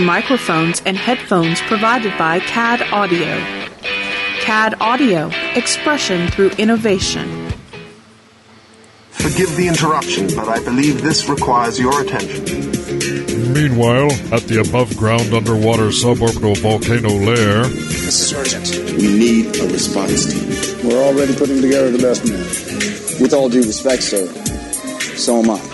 Microphones and headphones provided by CAD Audio. CAD Audio, expression through innovation. Forgive the interruption, but I believe this requires your attention. Meanwhile, at the above ground underwater suborbital volcano lair, This is urgent. We need a response team. We're already putting together the best man. With all due respect, sir, so am I.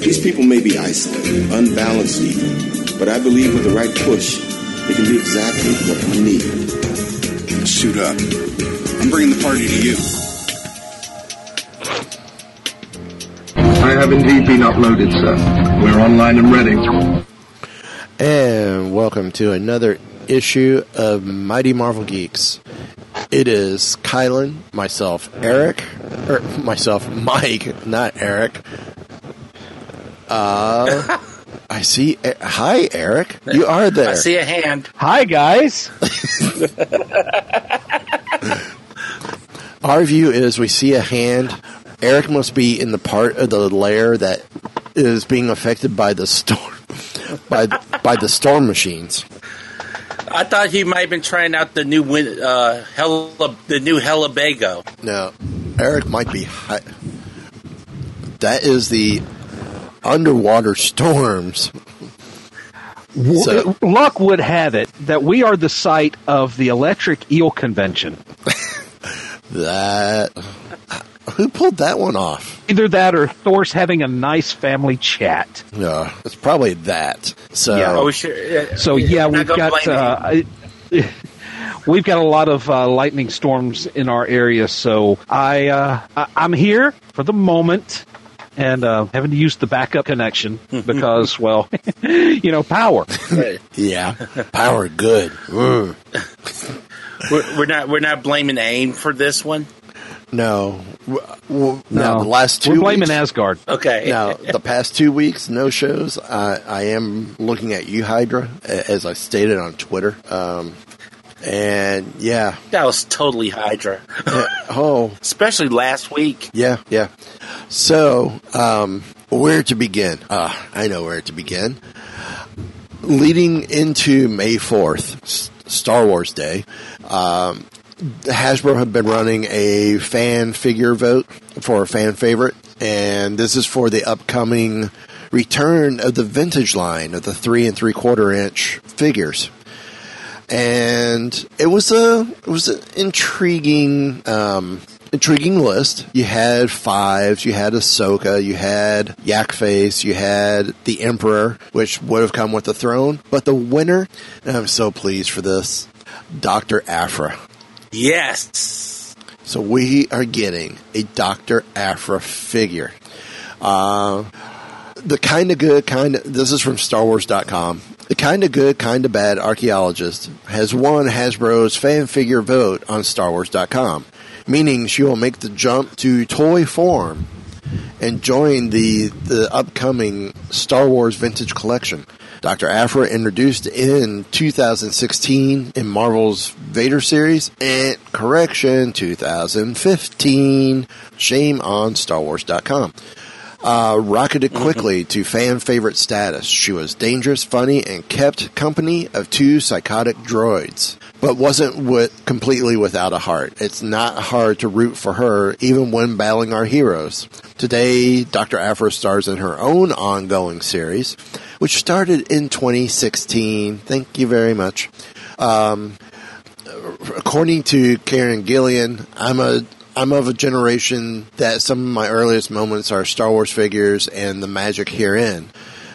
These people may be isolated, unbalanced even, but I believe with the right push, they can be exactly what we need. Suit up. I'm bringing the party to you. I have indeed been uploaded, sir. We're online and ready. And welcome to another issue of Mighty Marvel Geeks. It is Kylan, myself, Eric, or myself, Mike, not Eric. Uh, I see. eh, Hi, Eric. You are there. I see a hand. Hi, guys. Our view is we see a hand. Eric must be in the part of the layer that is being affected by the storm, by by the storm machines. I thought he might have been trying out the new win, uh, Hella, the new Helabago. No, Eric might be. Hi- that is the underwater storms. So- Luck would have it that we are the site of the Electric Eel Convention. That who pulled that one off? Either that or Thor's having a nice family chat. No, it's probably that. So Yeah. Oh, sure. So yeah, not we've got uh, we've got a lot of uh, lightning storms in our area. So I, uh, I I'm here for the moment. And uh, having to use the backup connection because, well, you know, power. yeah, power good. Mm. we're, we're not we're not blaming AIM for this one. No, W- w- No, now the last 2 we're blaming weeks, Asgard. Okay. Now the past two weeks, no shows. I, I am looking at you, Hydra, as I stated on Twitter. Um, and yeah, that was totally Hydra, oh especially last week. Yeah, yeah. So, um, where to begin? Uh, I know where to begin. Leading into May 4th, S- Star Wars Day, um, Hasbro have been running a fan figure vote for a fan favorite, and this is for the upcoming return of the vintage line of the three and three quarter inch figures and it was a it was an intriguing um, intriguing list. You had fives, you had Ahsoka, you had Yak Face, you had the Emperor, which would have come with the throne. But the winner, and I'm so pleased for this, Doctor Aphra. Yes. So we are getting a Doctor Aphra figure. Uh, the kind of good, kind of, this is from StarWars.com. The kind of good, kind of bad archaeologist has won Hasbro's fan figure vote on StarWars.com, meaning she will make the jump to toy form and join the, the upcoming Star Wars Vintage Collection. Dr. Aphra introduced in 2016 in Marvel's Vader series, and correction, 2015. Shame on StarWars.com uh, rocketed quickly to fan favorite status. She was dangerous, funny, and kept company of two psychotic droids, but wasn't with, completely without a heart. It's not hard to root for her, even when battling our heroes. Today, Dr. Aphra stars in her own ongoing series, which started in 2016. Thank you very much. Um, according to Kieron Gillen, I'm a I'm of a generation that some of my earliest moments are Star Wars figures and the magic herein.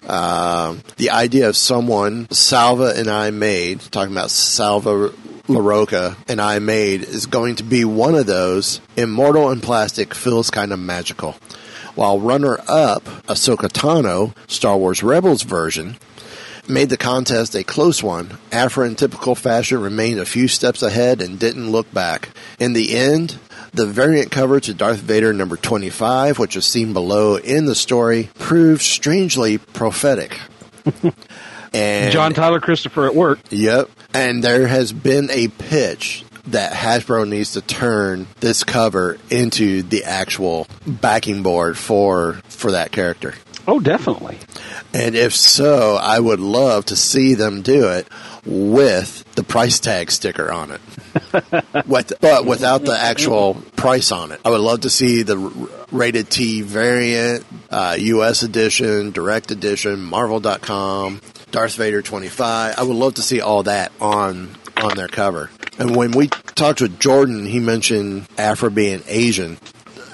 Uh, the idea of someone Salva and I made, talking about Salva Larroca and I made, is going to be one of those. Immortal in plastic feels kind of magical. While runner up, Ahsoka Tano, Star Wars Rebels version, made the contest a close one. Aphra, in typical fashion, remained a few steps ahead and didn't look back. In the end, the variant cover to Darth Vader number 25, which is seen below in the story, proved strangely prophetic. and John Tyler Christopher at work. Yep. And there has been a pitch that Hasbro needs to turn this cover into the actual backing board for for that character. Oh, definitely. And if so, I would love to see them do it with the price tag sticker on it. With, but without the actual price on it. I would love to see the rated T variant, uh, US edition, direct edition, marvel.com, Darth Vader 25. I would love to see all that on on their cover. And when we talked with Jordan, he mentioned Aphra being Asian.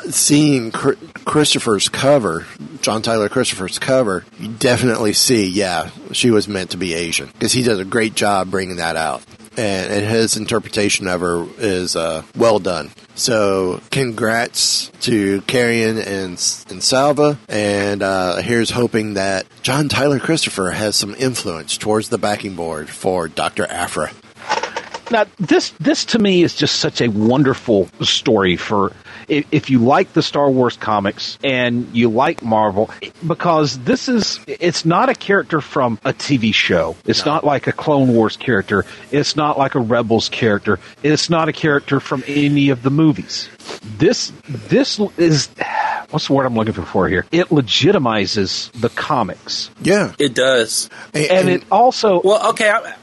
Seeing Chr- Christopher's cover, John Tyler Christopher's cover, you definitely see, yeah, she was meant to be Asian because he does a great job bringing that out. And, and his interpretation of her is uh, well done. So, congrats to Kieron and, and Salva. And uh, here's hoping that John Tyler Christopher has some influence towards the backing board for Dr. Aphra. Now, this this to me is just such a wonderful story for if, if you like the Star Wars comics and you like Marvel, because this is it's not a character from a TV show. It's not like a Clone Wars character. It's not like a Rebels character. It's not a character from any of the movies. This this is what's the word I'm looking for here? It legitimizes the comics. Yeah, it does, and, it also well, okay. I,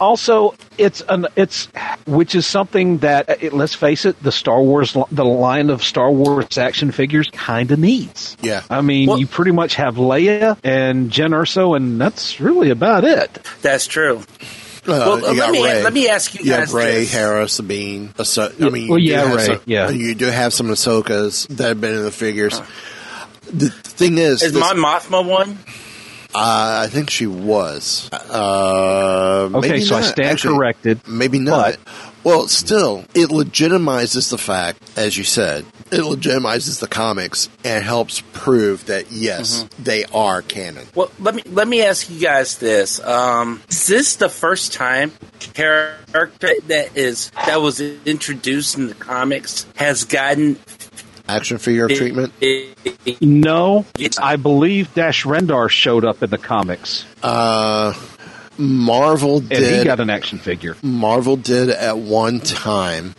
also it's an it's which is something that it, let's face it the star wars the line of star wars action figures kind of needs yeah i mean well, you pretty much have leia and Jyn Erso and that's really about it that's true uh, well, let me, let me ask you, you guys Rey, this. Hera, Sabine. Ahso- I mean, well, you yeah, do have Rey, some- yeah. You do have some Ahsokas that have been in the figures. The thing is, Is this- Mon Mothma one? Uh, I think she was. Uh, Okay, maybe so I not. stand Actually, corrected, Maybe not. well, still, it legitimizes the fact, as you said, it legitimizes the comics and helps prove that yes, Mm-hmm. they are canon. Well, let me let me ask you guys this: um, Is this the first time character that is that was introduced in the comics has gotten Action figure treatment. no i believe dash rendar showed up in the comics Uh, Marvel and did. he got an action figure Marvel did at one time.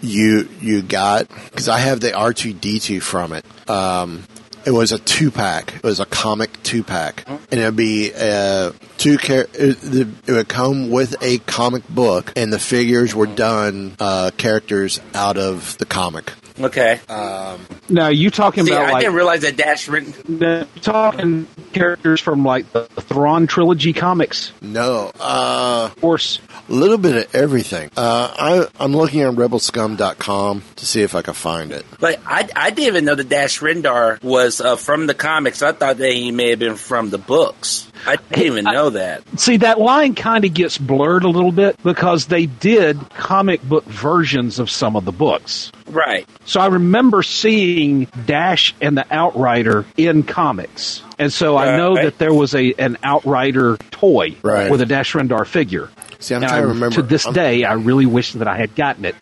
You you got because I have the R two D two from it. Um, it was a two pack. It was a comic two pack, and it'd be uh, two. Char- it, it would come with a comic book, and the figures were done uh, characters out of the comic. Okay. Um, now you talking See, about I like didn't realize that Dash written. the- talking characters from like the Thrawn trilogy comics. No, uh, of course, a little bit of everything. Uh, I, I'm looking on RebelScum.com to see if I can find it. Like I, I didn't even know that Dash Rendar was uh, from the comics. I thought that he may have been from the books. I didn't even know that. See, that line kind of gets blurred a little bit because they did comic book versions of some of the books. Right. So I remember seeing Dash and the Outrider in comics. And so I know Right. that there was a an Outrider toy Right. with a Dash Rendar figure. See, I'm And trying to remember- To this I'm- day, I really wish that I had gotten it.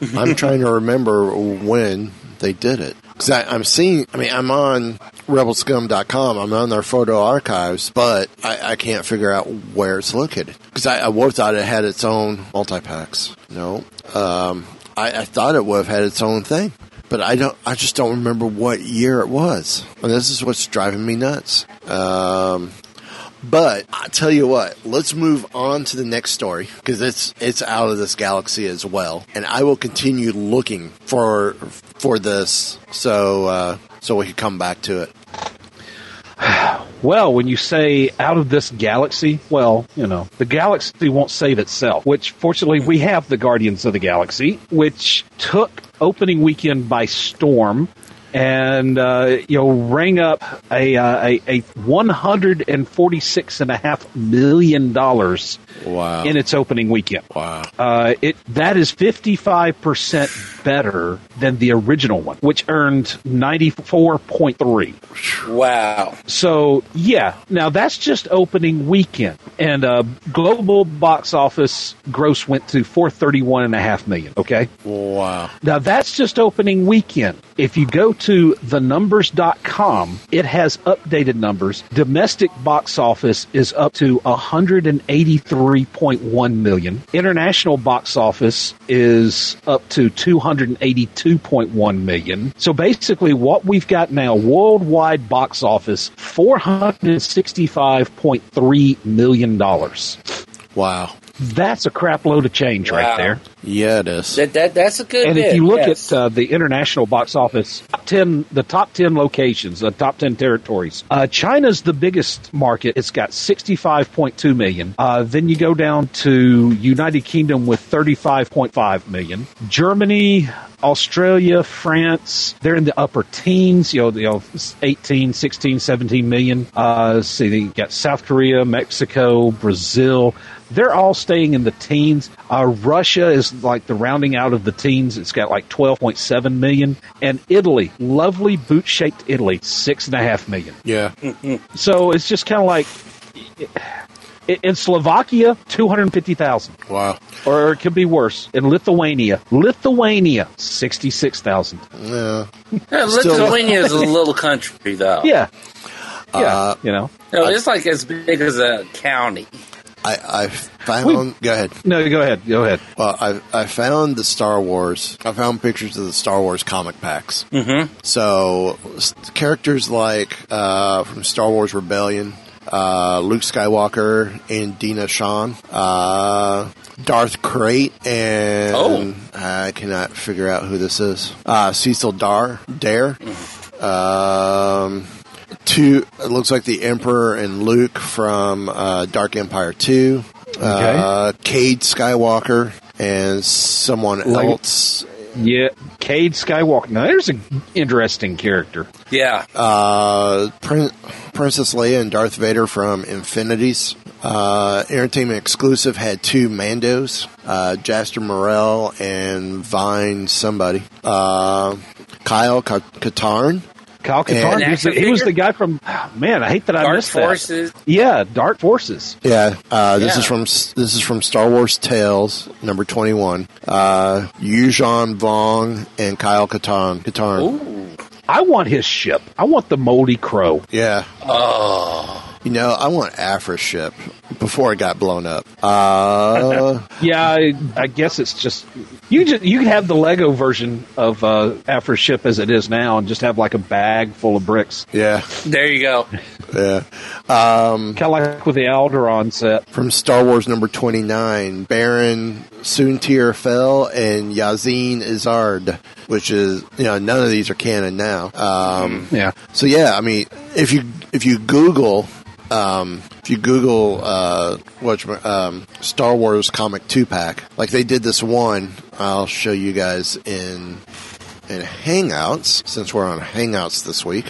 I'm trying to remember when they did it. Because I'm seeing, I mean, I'm on rebelscum.com, I'm on their photo archives, but I, I can't figure out where it's located. Because I, I would thought it had its own multi packs. No. Um, I, I thought it would have had its own thing. But I don't. I just don't remember what year it was, and this is what's driving me nuts. Um, but I tell you what, let's move on to the next story because it's it's out of this galaxy as well, and I will continue looking for for this so uh, so we can come back to it. Well, when you say out of this galaxy, well, you know, the galaxy won't save itself, which fortunately we have the Guardians of the Galaxy, which took opening weekend by storm. And uh, you know rang up a uh, a, a one hundred and forty six and a half million dollars Wow. in its opening weekend. Wow. Uh, it that is fifty five percent better than the original one, which earned ninety four point three. Wow. So yeah, now that's just opening weekend, and uh, global box office gross went to four thirty one and a half million. Okay. Wow. Now that's just opening weekend. If you go to thenumbers.com, it has updated numbers. Domestic box office is up to 183.1 million. International box office is up to 282.1 million. So basically what we've got now worldwide box office 465.3 million dollars. Wow. That's a crap load of change Wow. right there. Yeah, it is. That, that that's a good. And bit, if you look yes. at uh, the international box office, ten, the top ten locations, the top ten territories, uh, China's the biggest market. It's got sixty-five point two million. Uh, then you go down to United Kingdom with thirty-five point five million. Germany. Australia, France, they're in the upper teens, you know, you know 18, 16, 17 million. Uh, let's see, you got South Korea, Mexico, Brazil. They're all staying in the teens. Uh, Russia is like the rounding out of the teens. It's got like 12.7 million. And Italy, lovely boot shaped Italy, six and a half million. Yeah. So it's just kind of like in Slovakia, 250,000. Wow. Or it could be worse. In Lithuania, Lithuania, 66,000. Yeah. Yeah, Lithuania is a little country, though. Yeah. Yeah. Uh, you know. You know, it's like as big as a county. I, I found. go ahead. No, go ahead. Go ahead. Well, I I found the Star Wars. I found pictures of the Star Wars comic packs. Mm-hmm. So characters like uh, from Star Wars Rebellion, uh, Luke Skywalker and Deena Shan, uh, Darth Krayt, and Oh. I cannot figure out who this is. Uh, Cecil Dar Dare. Um, two. It looks like the Emperor and Luke from uh, Dark Empire Two. Uh, Cade Skywalker and someone Like- else. Yeah. Cade Skywalker. Now, there's an interesting character. Yeah. Uh, Prin- Princess Leia and Darth Vader from Infinities. Uh, Entertainment exclusive had two Mandos, uh, Jaster Mereel and Vine somebody. Uh, Kyle Ka- Katarn. Kyle Katarn. And- He was, the, he was the guy from. Man, I hate that I Dark missed that. Yeah, Dark Forces. Yeah, uh, this Yeah. is from this is from Star Wars Tales number twenty one. Uh, Yuuzhan Vong and Kyle Katarn. Katarn. I want his ship. I want the Moldy Crow. Yeah. Oh. You know, I want Aphra's ship before it got blown up. Uh, Yeah, I, I guess it's just you. Just you can have the Lego version of uh, Aphra's ship as it is now, and just have like a bag full of bricks, yeah, There you go. yeah. Um, kind of like with the Alderaan set. from Star Wars number 29, Baron Soontir Fel and Ysanne Isard, which is, you know, none of these are canon now. Um, Yeah, so yeah, I mean, if you, if you Google, um, if you Google, uh, what, um, Star Wars comic two pack, like they did this one, I'll show you guys in, in Hangouts, since we're on Hangouts this week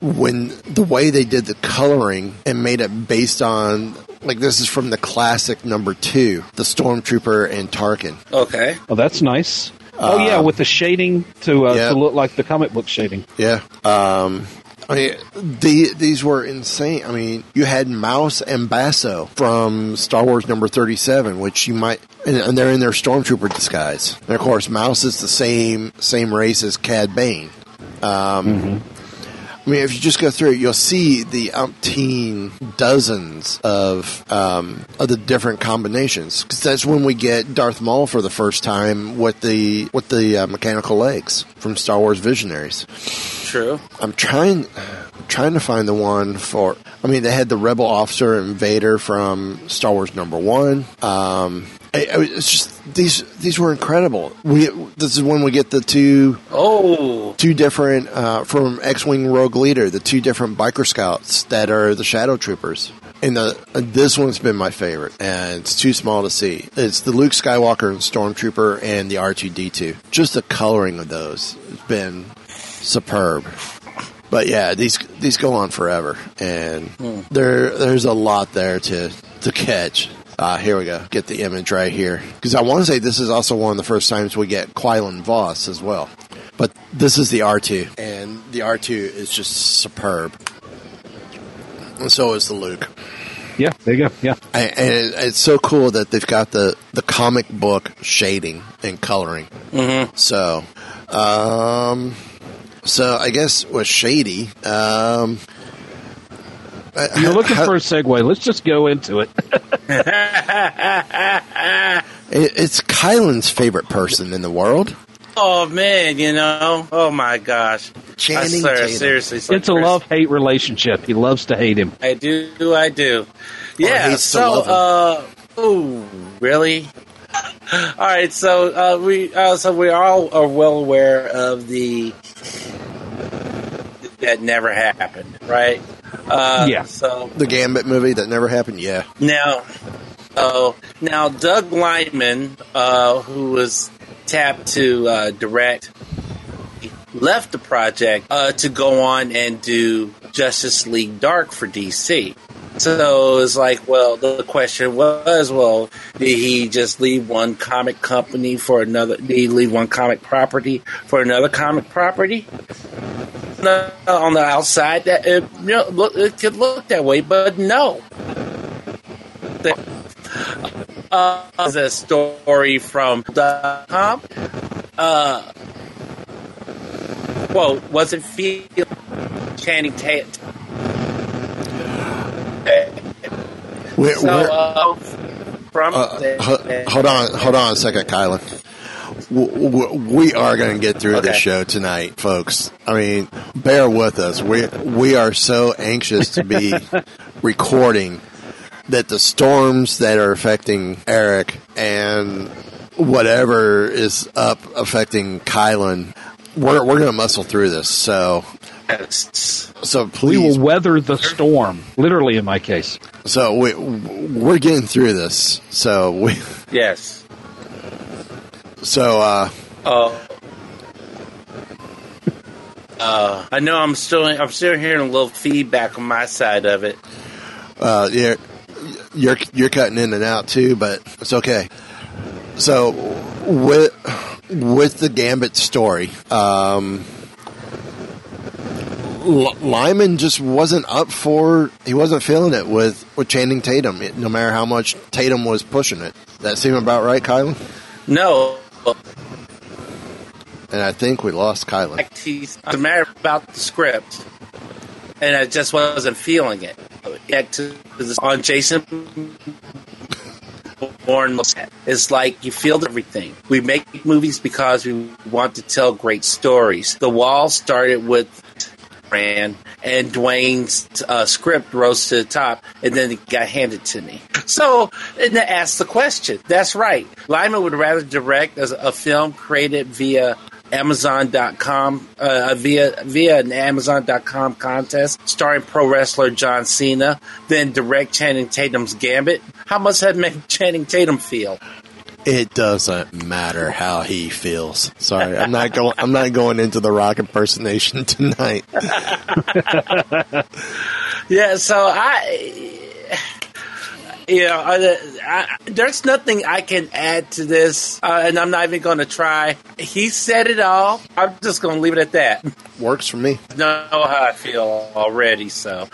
when the way they did the coloring and made it based on like this is from the classic number two, the Stormtrooper and Tarkin. Okay. oh, that's nice. oh yeah, with the shading to uh, yeah. to look like the comic book shading. Yeah. Um, I mean, the, these were insane. I mean, you had Mouse and Basso from Star Wars number 37, which you might, and, and they're in their Stormtrooper disguise. And of course, Mouse is the same, same race as Cad Bane. Um, I mean, if you just go through it, you'll see the umpteen dozens of um, of the different combinations. Because that's when we get Darth Maul for the first time with the with the uh, mechanical legs from Star Wars Visionaries. True. I'm trying trying to find the one for. I mean, they had the Rebel officer and Vader from Star Wars Number One. Um, it- it's just these these were incredible. We this is when we get the two Oh. two different uh, from X-wing Rogue Leader, the two different biker scouts that are the Shadow Troopers. And the uh, this one's been my favorite, and it's too small to see. It's the Luke Skywalker and Stormtrooper and the R2D2. Just the coloring of those has been superb. But yeah, these these go on forever, and there there's a lot there to to catch. Uh, here we go. Get the image right here because I want to say this is also one of the first times we get Quinlan Vos as well. But this is the R two, and the R two is just superb. And so is the Luke. Yeah, there you go. Yeah. And and it's so cool that they've got the, the comic book shading and coloring. Mm-hmm. So, um, so I guess with shady, um, You're looking for a segue. Let's just go into it. it, it's Kylan's favorite person in the world. Oh man, you know, oh my gosh, Channing I swear, Tatum. seriously, so It's a love hate relationship. He loves to hate him. I do, I do. Yeah. hates So, love uh, ooh, really? all right. So uh, we, uh, so we all are well aware of the that never happened, right? Uh, Yeah. So The Gambit movie that never happened. Yeah, now, oh, now Doug Liman, uh, who was tapped to uh, direct, left the project uh, to go on and do Justice League Dark for DC. So it's like, well, the question was, well, did he just leave one comic company for another? Did he leave one comic property for another comic property? No, on the outside, that it, you know, look, it could look that way, but no. Uh, story from the com. Uh, well, was it feel Channing Tatum? We're, So, we're, uh, from uh, ho- hold on, hold on a second, Kylan. W- w- We are going to get through Okay. this show tonight, folks. I mean, bear with us. We we are so anxious to be recording that the storms that are affecting Eric and whatever is up affecting Kylan, we're we're going to muscle through this. So Yes. so We will weather the storm. Literally, in my case. So we we're getting through this. So we Yes. so uh Oh. Uh, I know I'm still I'm still hearing a little feedback on my side of it. Uh, you're, you're you're cutting in and out too, but it's okay. So with with the Gambit story, um, Liman just wasn't up for. He wasn't feeling it with with Channing Tatum, no matter how much Tatum was pushing it. That seem about right, Kylan? No, And I think we lost Kylan. a matter about the script, and I just wasn't feeling it. On Jason Bourne. It's like you feel everything. We make movies because we want to tell great stories. The Wall started with Ran and Dwayne's uh, script rose to the top, and then it got handed to me. So, and then ask the question. That's right. Liman would rather direct a film created via Amazon.com uh, via via an Amazon.com contest starring pro wrestler John Cena than direct Channing Tatum's Gambit. How must that make Channing Tatum feel? It doesn't matter how he feels. Sorry, I'm not going. I'm not going into the rock impersonation tonight. Yeah, so I, you know, I, I, there's nothing I can add to this, uh, and I'm not even going to try. He said it all. I'm just going to leave it at that. Works for me. know how I feel already, so.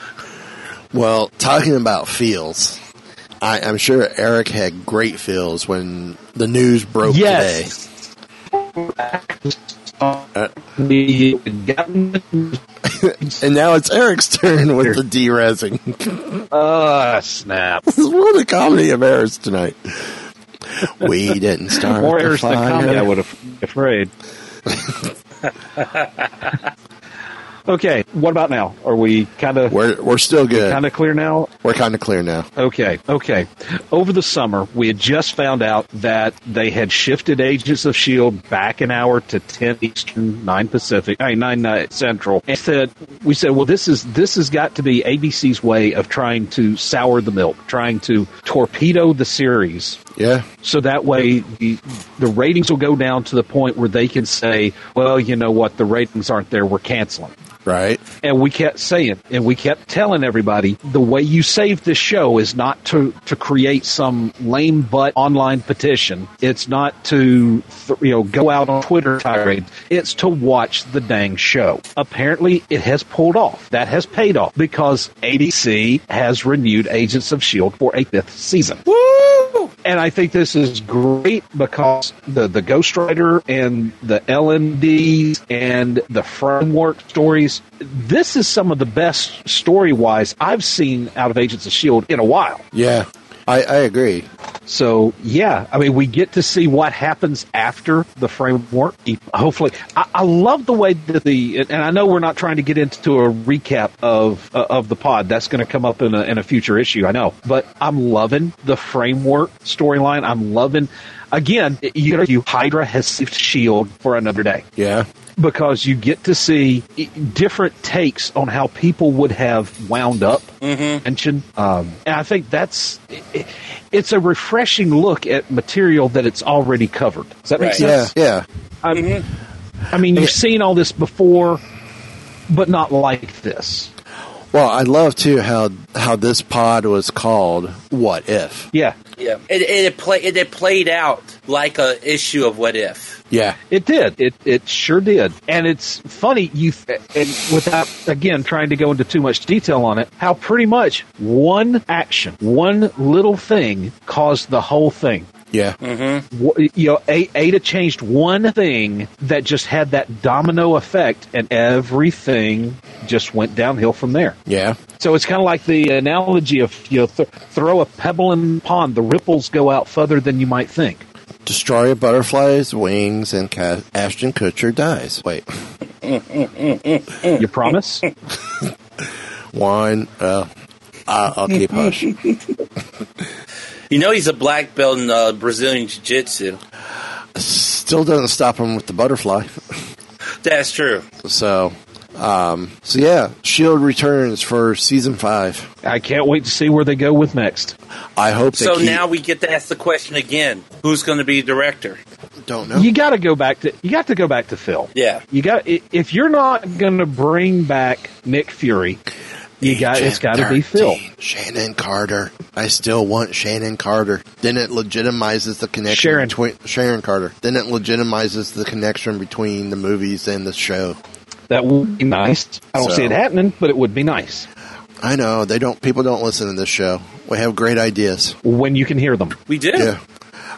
Well, talking about feels, I, I'm sure Eric had great feels when the news broke Yes. Uh, We today. and now it's Eric's turn with the derezzing. uh, snap. what a comedy of errors tonight. We didn't start More errors than comedy, I would have afraid. Okay, what about now? Are we kind of We're we're still good. kind of clear now? We're kind of clear now. Okay, okay. Over the summer, we had just found out that they had shifted Agents of Shield back an hour to ten Eastern, nine Pacific, I mean, nine uh, Central. And said we said, well, this is this has got to be ABC's way of trying to sour the milk, trying to torpedo the series. Yeah. So that way the, the ratings will go down to the point where they can say, well, you know what, the ratings aren't there, we're canceling. Right. And we kept saying, and we kept telling everybody, the way you save this show is not to, to create some lame butt online petition. It's not to, you know, go out on Twitter tirade. It's to watch the dang show. Apparently, it has pulled off. That has paid off because ABC has renewed Agents of S.H.I.E.L.D. for a fifth season. Woo! And I think this is great because the, the Ghost Rider and the LMDs and the framework stories, this is some of the best story wise I've seen out of Agents of S.H.I.E.L.D. in a while. Yeah. I, I agree. So yeah, I mean, we get to see what happens after the framework. Hopefully, I, I love the way that the and I know we're not trying to get into a recap of uh, of the pod. That's going to come up in a, in a future issue. I know, but I'm loving the framework storyline. I'm loving. Again, you know, you Hydra has saved Shield for another day Yeah. Because you get to see different takes on how people would have wound up. Mm-hmm. Mentioned, um, and I think that's i- it's a refreshing look at material that it's already covered. Does that make Right. sense? Yeah. I, Mm-hmm. I mean, you've seen all this before, but not like this. Well, I love too how how this pod was called "What If." Yeah, Yeah, it it, it, play, it it played out like a issue of What If. Yeah. It did. It it sure did. And it's funny you and without again trying to go into too much detail on it, how pretty much one action, one little thing caused the whole thing. Yeah. Wh- You know, Aida changed one thing that just had that domino effect, and everything just went downhill from there. Yeah. So it's kind of like the analogy of you know, th- throw a pebble in the pond, the ripples go out further than you might think. Destroy a butterfly's wings, and Ca- Ashton Kutcher dies. Wait. You promise? One. Uh, I- I'll keep hush. You know he's a black belt in uh, Brazilian Jiu Jitsu. Still doesn't stop him with the butterfly. That's true. So, um, so yeah, Shield returns for season five. I can't wait to see where they go with next. I hope they So keep- now we get to ask the question again: Who's going to be director? don't know. You got to go back to you got to go back to Phil. Yeah. You got i- if you're not going to bring back Nick Fury, you got it's got to be Phil. Shannon Carter. I still want Shannon Carter. Then it legitimizes the connection Sharon. between Sharon Carter. Then it legitimizes the connection between the movies and the show. That would be nice. I don't So- see it happening, but it would be nice I know they don't. People don't listen to this show. We have great ideas. when you can hear them. We do. Yeah.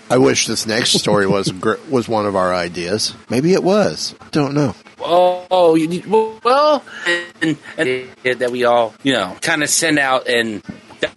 I wish this next story was gr- was one of our ideas. Maybe it was. Don't know. Oh, you need, well, and, and that we all, you know, kind of sent out, and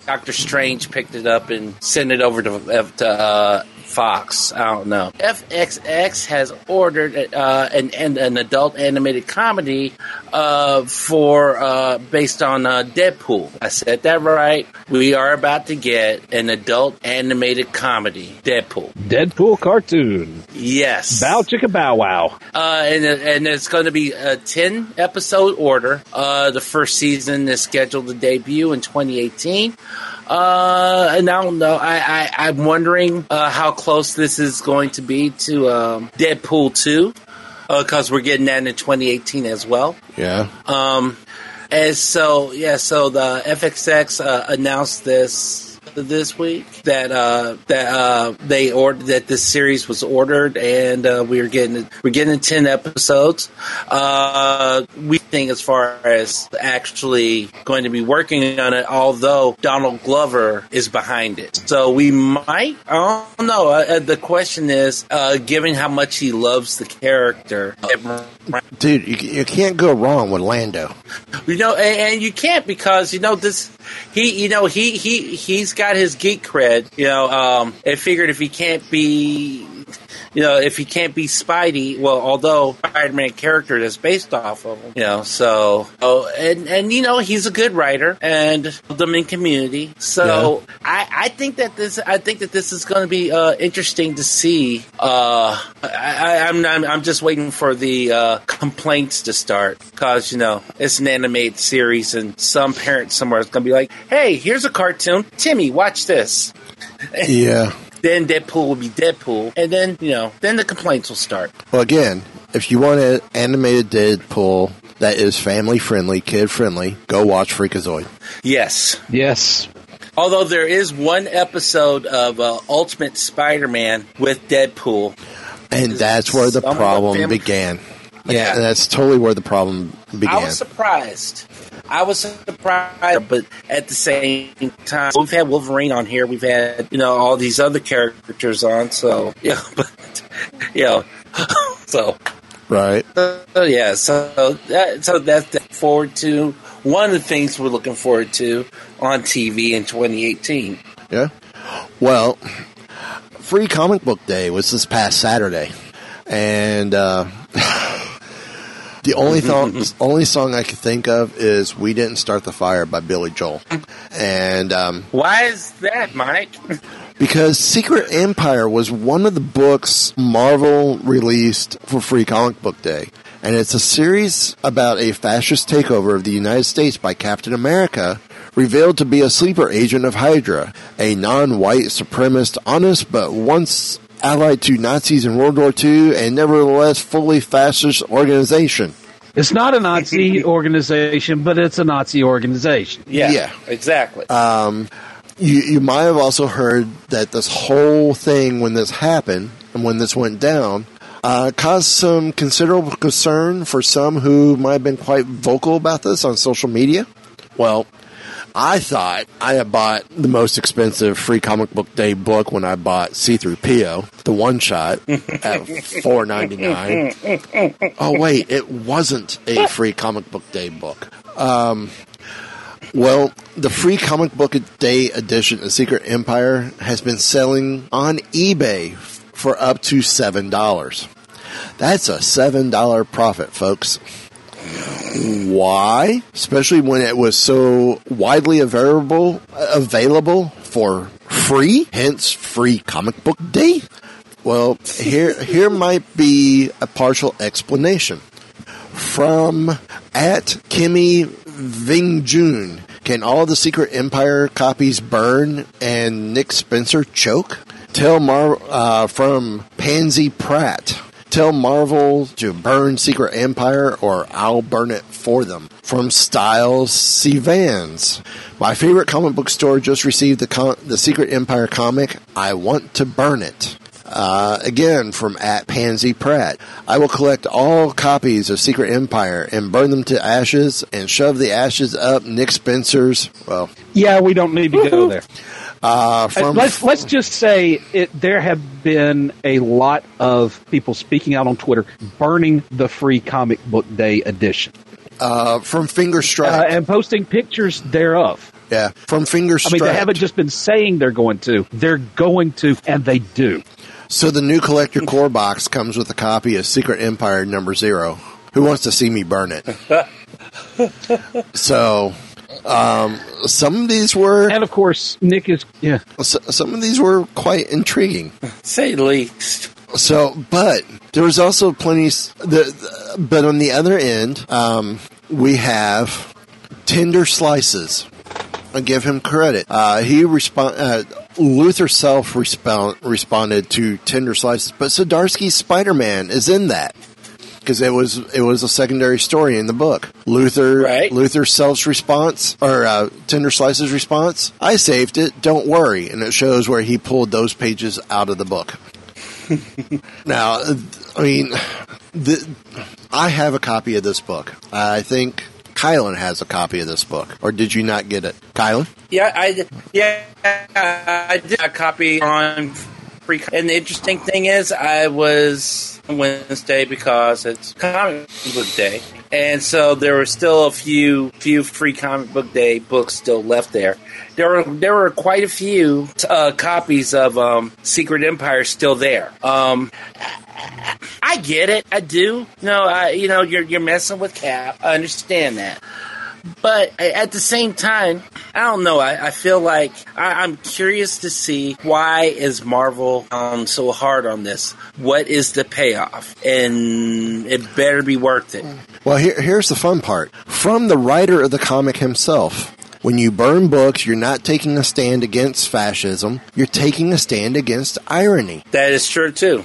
Doctor Strange picked it up and sent it over to, to uh, Fox. I don't know. FXX has ordered uh, an, an an adult animated comedy uh, for uh, based on uh, Deadpool. I said that right. We are about to get an adult animated comedy, Deadpool. Deadpool cartoon. Yes. Bow chicka bow wow. Uh, and and it's going to be a ten episode order. Uh, the first season is scheduled to debut in 2018. Uh, and I don't know. I, I I'm wondering uh, how close this is going to be to um, Deadpool two, because we're getting that in 2018 as well. Yeah. Um, and so yeah, so the FXX uh, announced this this week that uh, that uh, they ordered that this series was ordered, and uh, we are getting we're getting ten episodes. Uh, we think as far as actually going to be working on it, although Donald Glover is behind it, so we might. I don't know. Uh, the question is, uh, given how much he loves the character, Dude, you, you can't go wrong with Lando. you know, and, and you can't because you know this. He, you know, he he he's got his geek cred. You know, um, and figured if he can't be, you know, if he can't be Spidey, well, although Spider-Man character is based off of him, you know, so oh, and and you know, he's a good writer and them in Community. So I I think that this I think that this is going to be uh, interesting to see. Uh, I, I, I'm, I'm I'm just waiting for the uh, complaints to start because you know it's an animated series and some parent somewhere is going to be like, "Hey, here's a cartoon, Timmy, watch this." Yeah. Then Deadpool will be Deadpool, and then you know, then the complaints will start. Well, again, if you want an animated Deadpool that is family friendly, kid friendly, go watch Freakazoid. Yes, yes. Although there is one episode of uh, Ultimate Spider-Man with Deadpool, and that's where the Some the problem fam- began. Yeah, that's totally where the problem began. I was surprised. I was surprised, but at the same time, we've had Wolverine on here. We've had you know all these other characters on. So yeah, but you know, so right. uh, yeah, so that, so that's that forward to one of the things we're looking forward to on TV in 2018. Yeah. Well, Free Comic Book Day was this past Saturday, and uh, the only th- only song I could think of is "We Didn't Start the Fire" by Billy Joel, and um, Why is that, Mike? because Secret Empire was one of the books Marvel released for Free Comic Book Day. And it's a series about a fascist takeover of the United States by Captain America, revealed to be a sleeper agent of Hydra, a non-white supremacist, honest but once allied to Nazis in World War II and nevertheless fully fascist organization. It's not a Nazi organization, but it's a Nazi organization. Yeah, Yeah. exactly. Um, you, you might have also heard that this whole thing, when this happened and when this went down, uh, caused some considerable concern for some who might have been quite vocal about this on social media. Well, I thought I had bought the most expensive free comic book day book when I bought C-3PO, the one shot at four ninety nine. Oh wait, it wasn't a free comic book day book. Um, well, the free comic book day edition of Secret Empire has been selling on eBay for up to seven dollars. That's a seven dollar profit, folks. Why? Especially when it was so widely available available for free, hence free comic book day. Well, here here might be a partial explanation from at Kimmy Ving Vingjun. Can all the Secret Empire copies burn and Nick Spencer choke? Tell Mar uh, from Pansy Pratt. Tell Marvel to burn Secret Empire or I'll burn it for them. From Styles C. Vans. My favorite comic book store just received the, con- the Secret Empire comic. I want to burn it. Uh, again, from at Pansy Pratt. I will collect all copies of Secret Empire and burn them to ashes and shove the ashes up Nick Spencer's. Well, Yeah, we don't need to go there. Uh, Uh, from let's let's just say it. There have been a lot of people speaking out on Twitter, burning the free comic book day edition, uh, from Finger Strike. uh, and posting pictures thereof. yeah, from Finger I mean, they haven't just been saying they're going to; they're going to, and they do. So the new Collector Corps box comes with a copy of Secret Empire number zero. Who wants to see me burn it? so, um, some of these were, And of course, Nick is yeah. s- some of these were quite intriguing. Say the least. So, but there was also plenty. The, the but on the other end, um, we have tender slices. I give him credit. Uh, he respond. Uh, Luther self respond, responded to tender slices, but Zdarsky's Spider Man is in that because it was it was a secondary story in the book. Luther Right. Luther self's response or uh, tender slices response. I saved it. Don't worry, and it shows where he pulled those pages out of the book. now, I mean, the, I have a copy of this book. I think Kylan has a copy of this book, or did you not get it, Kylan? Yeah, I yeah I did a copy on free. And the interesting thing is, I was Wednesday because it's comic book day, and so there were still a few few free comic book day books still left there. There were there were quite a few uh, copies of um, Secret Empire still there. Um, I get it. I do. No, I you know you're you're messing with Cap. I understand that. But at the same time, I don't know. I, I feel like I, I'm curious to see why is Marvel um, so hard on this. What is the payoff? And it better be worth it. Well, here, here's the fun part. From the writer of the comic himself, When you burn books, you're not taking a stand against fascism. You're taking a stand against irony. That is true too.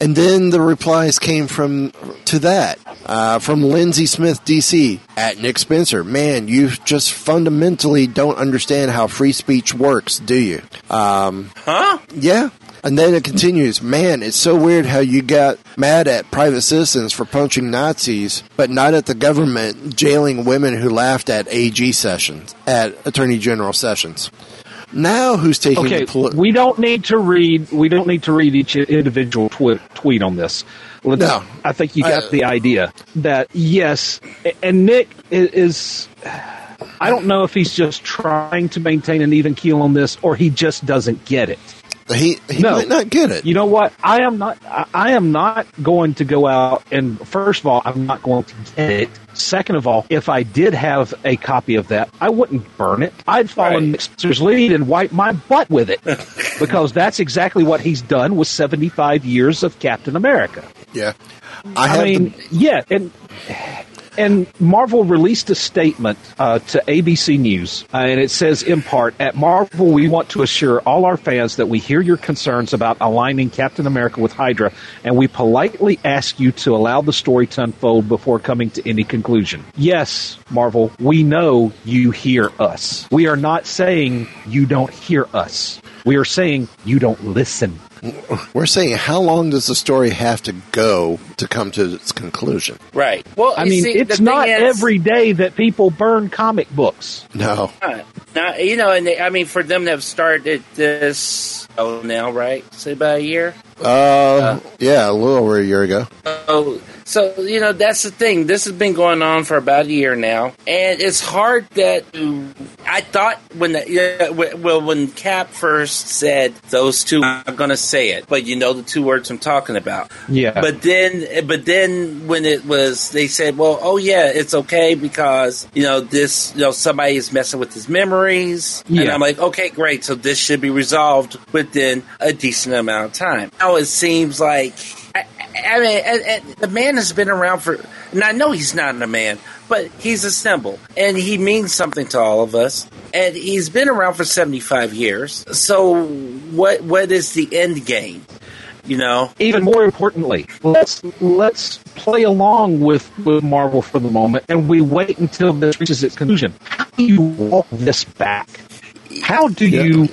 And then the replies came from to that uh, from Lindsay Smith, DC, at Nick Spencer. Man, you just fundamentally don't understand how free speech works, do you? Um, huh? Yeah. And then it continues, man, it's so weird how you got mad at private citizens for punching Nazis, but not at the government jailing women who laughed at AG sessions, at Attorney General sessions. Now who's taking Okay, the poli- we don't need to read. We don't need to read each individual twi- tweet on this. Let's, No. I think you got Uh, the idea that yes, and Nick is. I don't know if he's just trying to maintain an even keel on this, or he just doesn't get it. He he No. might not get it. You know what? I am not. I- I am not going to go out and first of all, I'm not going to get it. Second of all, if I did have a copy of that, I wouldn't burn it. I'd follow Right. Nick Spencer's lead and wipe my butt with it because that's exactly what he's done with 75 years of Captain America. Yeah. I I, have mean, yeah, and and Marvel released a statement uh, to ABC News, uh, and it says in part, "At Marvel, we want to assure all our fans that we hear your concerns about aligning Captain America with Hydra, and we politely ask you to allow the story to unfold before coming to any conclusion." Yes, Marvel, we know you hear us. We are not saying you don't hear us. We are saying you don't listen. We're saying how long does the story have to go to come to its conclusion? Right. Well, I mean, see, it's not is- every day that people burn comic books. No. Not, not- you know, and they, I mean, for them to have started this, oh, now, right? Say about a year. Uh, yeah, a little over a year ago. Oh, so you know that's the thing. This has been going on for about a year now, and it's hard that I thought when the, yeah, well when Cap first said those two, I'm going to say it, but you know the two words I'm talking about. Yeah. But then, but then when it was, they said, well, oh yeah, it's okay because you know this, you know somebody is messing with his memories, and Yeah. I'm like, okay, great. So this should be resolved within a decent amount of time. Now it seems like. I, mean, and, and the man has been around for, and I know he's not a man, but he's a symbol, and he means something to all of us. And he's been around for seventy five years. So, what what is the end game? You know, Even more importantly, let's let's play along with, with Marvel for the moment, and we wait until this reaches its conclusion. How do you walk this back? How do you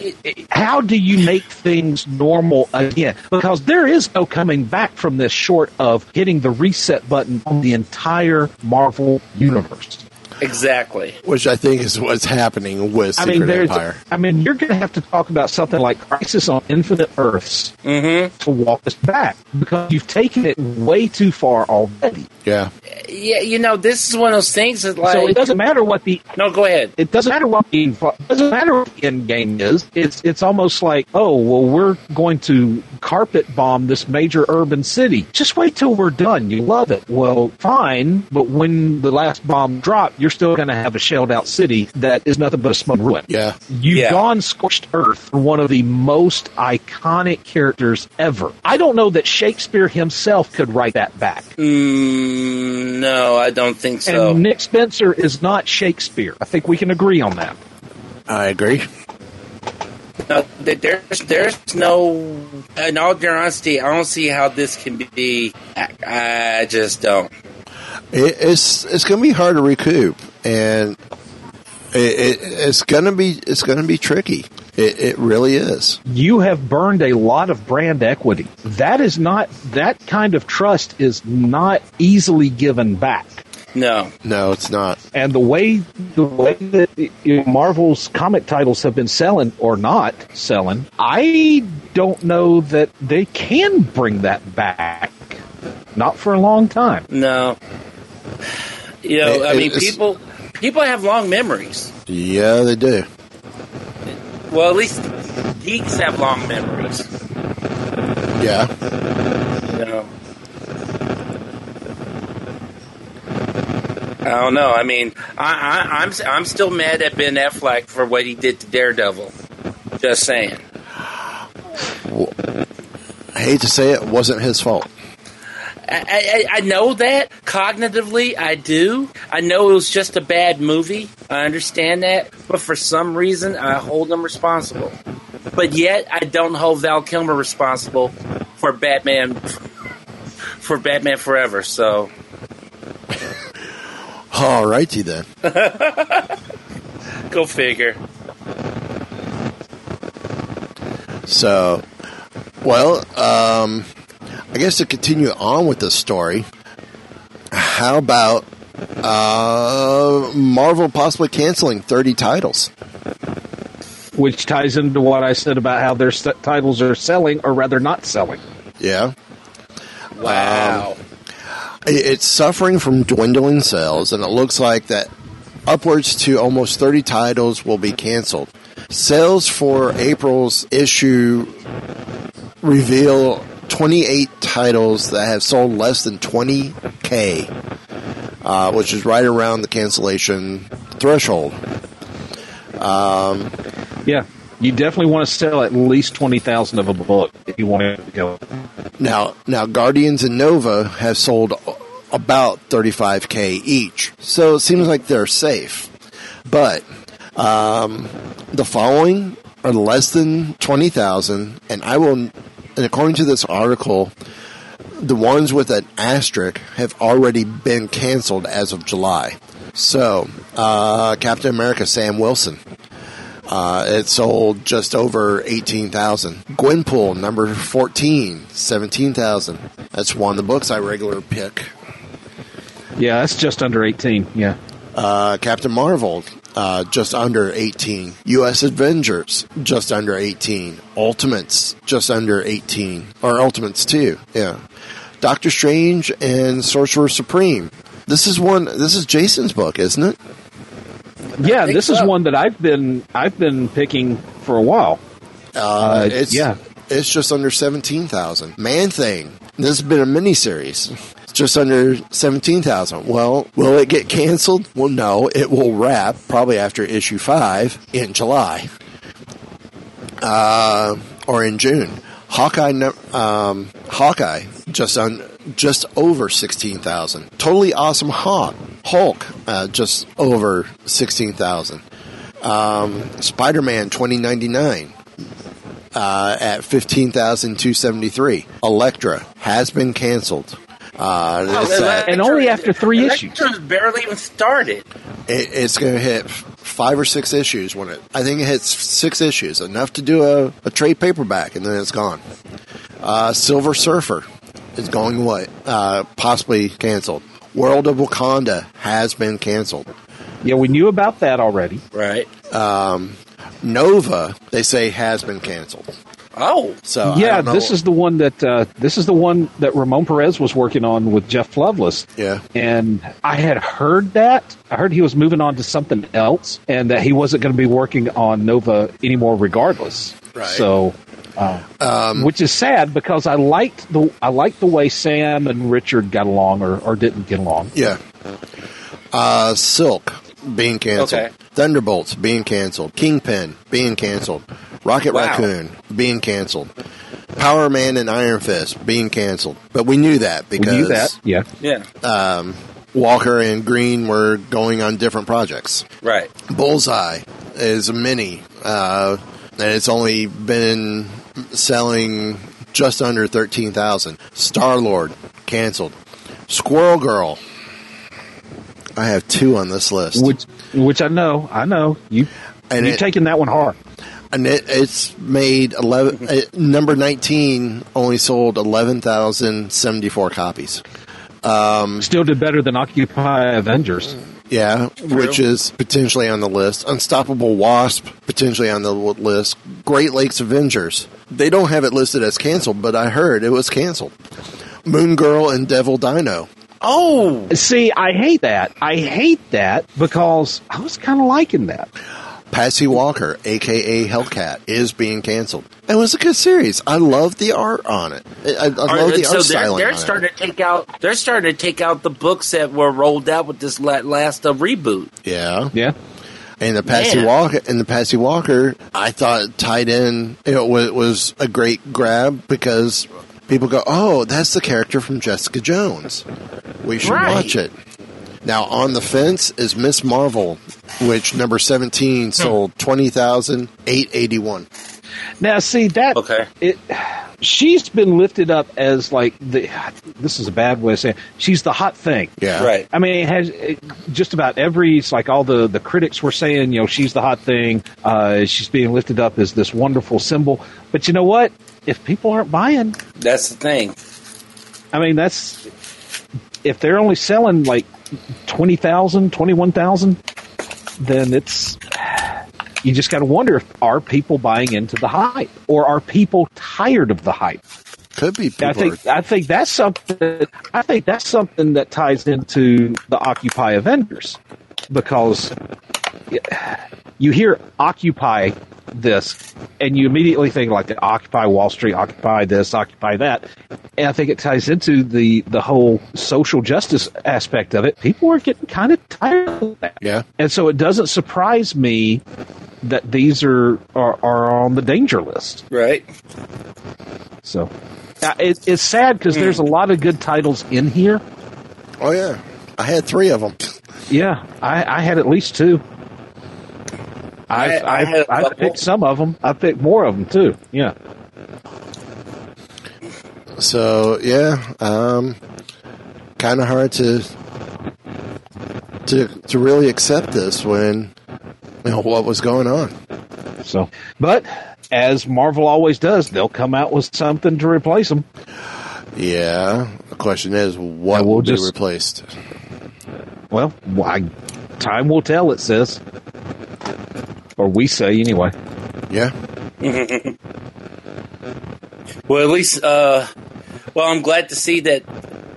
how do you make things normal again? Because there is no coming back from this short of hitting the reset button on the entire Marvel universe. exactly. Which I think is what's happening with I mean, there's. Empire. I mean, you're going to have to talk about something like Crisis on Infinite Earths mm-hmm. to walk us back because you've taken it way too far already. Yeah. Yeah, you know, this is one of those things that like. so it doesn't matter what the no, go ahead. it doesn't matter what the doesn't matter what the end game is. It's it's almost like oh well we're going to carpet bomb this major urban city. Just wait till we're done. You love it. Well, fine, but when the last bomb dropped, you're still going to have a shelled out city that is nothing but a smoke ruin. Yeah. You've Yeah. gone scorched earth for one of the most iconic characters ever. I don't know that Shakespeare himself could write that back. Mm, no, I don't think so. And Nick Spencer is not Shakespeare. I think we can agree on that. I agree. No, there's there's no. In all due honesty, I don't see how this can be. I, I just don't. It, it's it's going to be hard to recoup, and it, it, it's going to be it's going to be tricky. It, it really is. you have burned a lot of brand equity. That is not that kind of trust is not easily given back. No, No, it's not. And the way the way that you know, Marvel's comic titles have been selling or not selling, I don't know that they can bring that back. Not for a long time. no. You know, It- I mean, people people have long memories. Yeah, they do. Well, at least geeks have long memories. Yeah. You know. I don't know. I mean, I, I, I'm I'm still mad at Ben Affleck for what he did to Daredevil. Just saying. I hate to say it, it wasn't his fault. I, I, I know that cognitively, I do. I know it was just a bad movie. I understand that, but for some reason I hold them responsible. But yet I don't hold Val Kilmer responsible for Batman for Batman Forever. So All righty then. go figure. So, well, um, I guess to continue on with the story, how about uh, Marvel possibly canceling 30 titles? Which ties into what I said about how their st- titles are selling, or rather not selling. Yeah. Wow. Um, it- it's suffering from dwindling sales, and it looks like that upwards to almost 30 titles will be canceled. Sales for April's issue reveal 28 titles that have sold less than 20k, uh, which is right around the cancellation threshold. Um, Yeah, you definitely want to sell at least twenty thousand of a book if you want to go. Now, now Guardians and Nova have sold about 35k each, so it seems like they're safe. But um, the following are less than 20,000, and I will, and according to this article, the ones with an asterisk have already been canceled as of July. So, uh, Captain America Sam Wilson. Uh, it sold just over 18,000. Gwenpool, number 14, 17,000. That's one of the books I regular pick. Yeah, that's just under eighteen. Yeah, Uh, Captain Marvel, uh, just under 18. U.S. Avengers, just under 18. Ultimates, just under 18. Or Ultimates 2, yeah. Doctor Strange and Sorcerer Supreme. This is one, this is Jason's book, isn't it? yeah. think This is one that I've been I've been picking for a while. Uh, Uh, it's, yeah. It's just under 17,000. Man Thing. This has been a miniseries. Just under 17,000. Well, will it get canceled? Well, no. It will wrap probably after issue 5 in July. Uh, or in June. Hawkeye, um, Hawkeye, just on, just over 16,000. Totally Awesome Hawk, Hulk, uh, just over 16,000. Um, Spider-Man 2099, uh, at 15,273. Elektra has been canceled. Uh, Oh, it's, at- And only after three issues. Elektra's barely even started. it, it's going to hit five or six issues when it. I think it hits six issues, enough to do a, a trade paperback, and then it's gone. Uh, Silver Surfer is going away, uh, possibly canceled. World of Wakanda has been canceled. Yeah, we knew about that already. Right. Um, Nova, they say, has been canceled. Oh, So yeah, this is the one that uh, this is the one that Ramon Perez was working on with Jeff Loveness. Yeah. and I had heard that. I heard he was moving on to something else, and that he wasn't going to be working on Nova anymore, regardless. Right. So, uh, which is sad because I liked the I liked the way Sam and Richard got along, or, or didn't get along. Yeah. Uh, Silk being canceled. Okay. Thunderbolts being canceled. Kingpin being canceled. Rocket Wow. Raccoon being canceled. Power Man and Iron Fist being canceled. But we knew that We because knew that. Yeah. yeah. um, Walker and Greene were going on different projects. Right. Bullseye is a mini, uh, and it's only been selling just under thirteen thousand. Star Lord canceled. Squirrel Girl. I have two on this list, Which which I know, I know you. And you it- taking that one hard. and it, it's made eleven. uh, number nineteen only sold eleven thousand seventy four copies. Um, Still did better than Occupy Avengers. Yeah, which is potentially on the list. Unstoppable Wasp, potentially on the list. Great Lakes Avengers. They don't have it listed as canceled, but I heard it was canceled. Moon Girl and Devil Dino. Oh, See, I hate that. I hate that because I was kind of liking that. Patsy Walker, aka Hellcat, is being canceled. It was a good series. I love the art on it. I, I, I love the so art they're, styling. they're on it. starting to take out. They're starting to take out the books that were rolled out with this last uh, reboot. Yeah, Yeah. And the Patsy Man. Walker and the Patsy Walker, I thought tied in. It was, was a great grab because people go, "Oh, that's the character from Jessica Jones. We should Right. watch it." Now on the fence is Miss Marvel which number 17 sold 20,881. Now, see that Okay. it. She's been lifted up as like the. This is a bad way of saying. it, She's the hot thing. Yeah. Right. I mean, it has it, just about every. It's like all the the critics were saying, you know, she's the hot thing. Uh, she's being lifted up as this wonderful symbol. But you know what? If people aren't buying, That's the thing. I mean, that's if they're only selling like 20,000, 21,000, then it's you just got to wonder if are people buying into the hype or are people tired of the hype? Could be people I think I think that's something I think that's something that ties into the Occupy Avengers because you hear Occupy this and you immediately think like Occupy Wall Street, Occupy this, Occupy that, and I think it ties into the the whole social justice aspect of it. People are getting kind of tired of that, Yeah. and so it doesn't surprise me that these are are, are on the danger list. Right. So uh, it, it's sad because there's a lot of good titles in here. Oh, yeah. I had three of them. Yeah, I, I had at least two. I've, I- I a I've picked some of them. I've picked more of them too. Yeah. So, yeah. Um, kind of hard to, to, to really accept this when, you know, what was going on. So, but as Marvel always does, they'll come out with something to replace them. Yeah. The question is, what we'll will be just- replaced? Well, why, time will tell. It says, or we say anyway. Yeah. Well, at least, uh, well, I'm glad to see that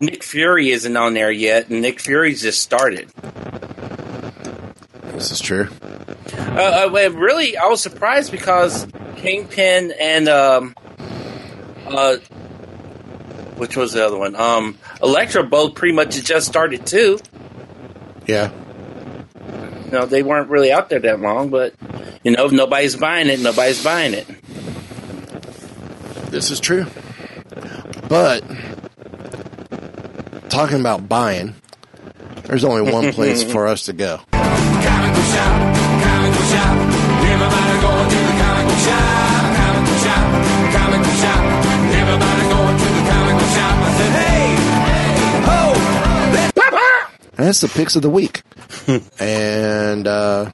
Nick Fury isn't on there yet, and Nick Fury's just started. This is true. Uh, uh, well, really, I was surprised because Kingpin and um, uh, which was the other one? Um, Electro both pretty much just started too. Yeah. You know, they weren't really out there that long, but you know, if nobody's buying it, nobody's buying it. This is true. But talking about buying, there's only one place for us to go. And that's the picks of the week. and uh,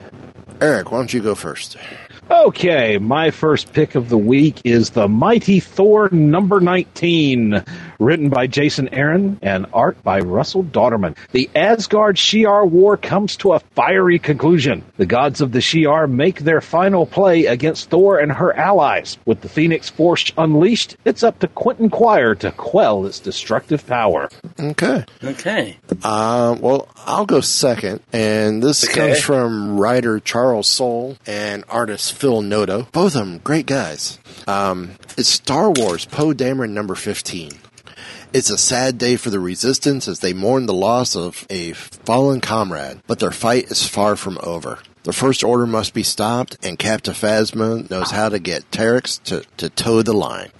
Eric, why don't you go first? Okay, my first pick of the week is The Mighty Thor number 19, written by Jason Aaron and art by Russell Dauterman. The Asgard Shi'ar war comes to a fiery conclusion. The gods of the Shi'ar make their final play against Thor and her allies. With the Phoenix Force unleashed, it's up to Quentin Quire to quell its destructive power. Okay. Okay. Uh, well, I'll go second. And this Okay. comes from writer Charles Soule and artist Phil Noto. Both of them great guys. Um, it's Star Wars Poe Dameron number 15. It's a sad day for the Resistance as they mourn the loss of a fallen comrade, but their fight is far from over. The First Order must be stopped, and Captain Phasma knows how to get Terex to, to toe the line.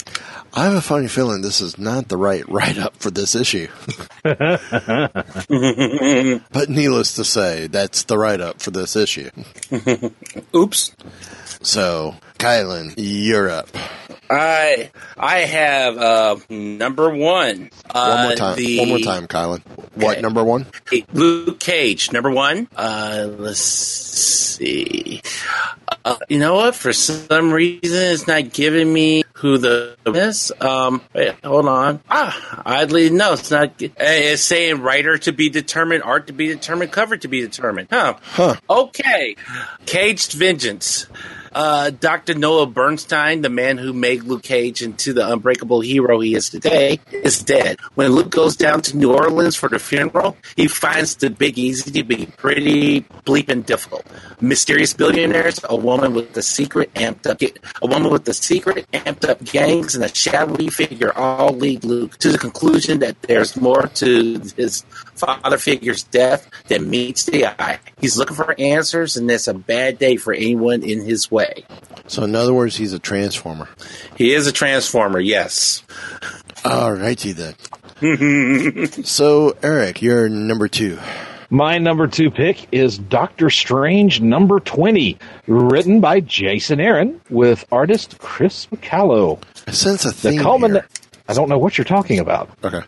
I have a funny feeling this is not the right write up for this issue. but needless to say, that's the write up for this issue. Oops. So, Kylan, you're up. I I have uh, number one. Uh, One more time. the- One more time, Kylan. What Okay. number one? Luke Cage, number one. Uh, let's see. Uh, you know what? For some reason, it's not giving me who the is. Um, wait, hold on. Ah, oddly, no, it's not. It's saying writer to be determined, art to be determined, cover to be determined. Huh? Huh. Okay. Caged Vengeance. Uh, Dr. Noah Bernstein, the man who made Luke Cage into the unbreakable hero he is today, is dead. When Luke goes down to New Orleans for the funeral, he finds the Big Easy to be pretty bleeping difficult. Mysterious billionaires, a woman with a secret amped up, a woman with a secret amped up gangs, and a shadowy figure all lead Luke to the conclusion that there's more to his father figure's death than meets the eye. He's looking for answers, and it's a bad day for anyone in his way. So, in other words, he's a transformer. He is a transformer, yes. All righty then. so, Eric, you're number two. My number two pick is Doctor Strange number 20, written by Jason Aaron with artist Chris Bachalo. I sense a The theme culmin- here. I don't know what you're talking about. Okay.